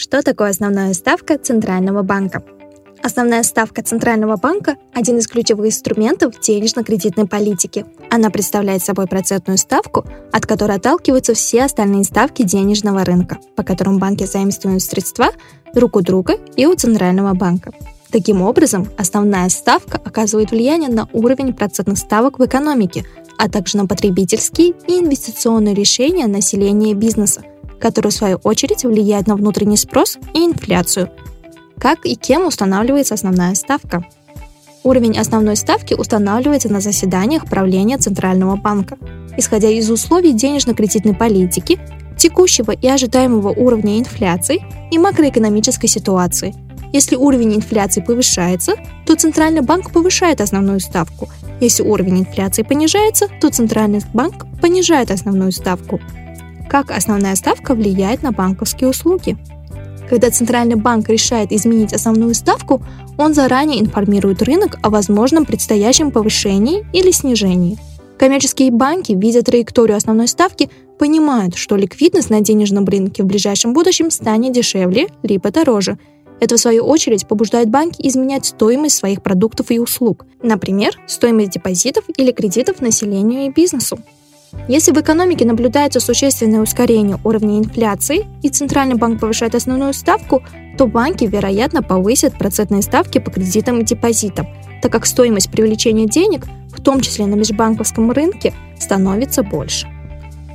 Что такое основная ставка Центрального банка? Основная ставка Центрального банка – один из ключевых инструментов денежно-кредитной политики. Она представляет собой процентную ставку, от которой отталкиваются все остальные ставки денежного рынка, по которым банки заимствуют средства друг у друга и у Центрального банка. Таким образом, основная ставка оказывает влияние на уровень процентных ставок в экономике, а также на потребительские и инвестиционные решения населения и бизнеса, которые в свою очередь влияют на внутренний спрос и инфляцию. Как и кем устанавливается основная ставка? Уровень основной ставки устанавливается на заседаниях правления Центрального банка, исходя из условий денежно-кредитной политики, текущего и ожидаемого уровня инфляции и макроэкономической ситуации – если уровень инфляции повышается, то Центральный банк повышает основную ставку. Если уровень инфляции понижается, то Центральный банк понижает основную ставку. Как основная ставка влияет на банковские услуги? Когда Центральный банк решает изменить основную ставку, он заранее информирует рынок о возможном предстоящем повышении или снижении. Коммерческие банки, видя траекторию основной ставки, понимают, что ликвидность на денежном рынке в ближайшем будущем станет дешевле либо дороже – это, в свою очередь, побуждает банки изменять стоимость своих продуктов и услуг, например, стоимость депозитов или кредитов населению и бизнесу. Если в экономике наблюдается существенное ускорение уровня инфляции и Центральный банк повышает основную ставку, то банки, вероятно, повысят процентные ставки по кредитам и депозитам, так как стоимость привлечения денег, в том числе на межбанковском рынке, становится больше.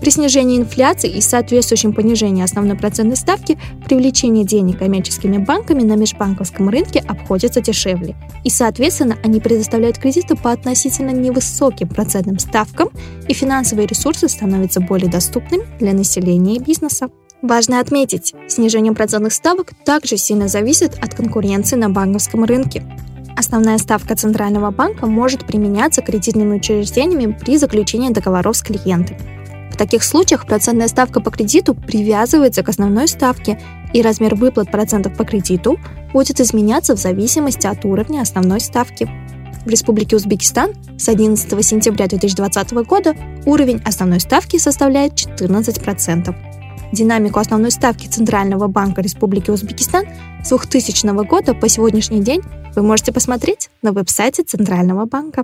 При снижении инфляции и соответствующем понижении основной процентной ставки привлечение денег коммерческими банками на межбанковском рынке обходится дешевле. И, соответственно, они предоставляют кредиты по относительно невысоким процентным ставкам, и финансовые ресурсы становятся более доступными для населения и бизнеса. Важно отметить, снижение процентных ставок также сильно зависит от конкуренции на банковском рынке. Основная ставка Центрального банка может применяться кредитными учреждениями при заключении договоров с клиентами. В таких случаях процентная ставка по кредиту привязывается к основной ставке, и размер выплат процентов по кредиту будет изменяться в зависимости от уровня основной ставки. В Республике Узбекистан с 11 сентября 2020 года уровень основной ставки составляет 14%. Динамику основной ставки Центрального банка Республики Узбекистан с 2000 года по сегодняшний день вы можете посмотреть на веб-сайте Центрального банка.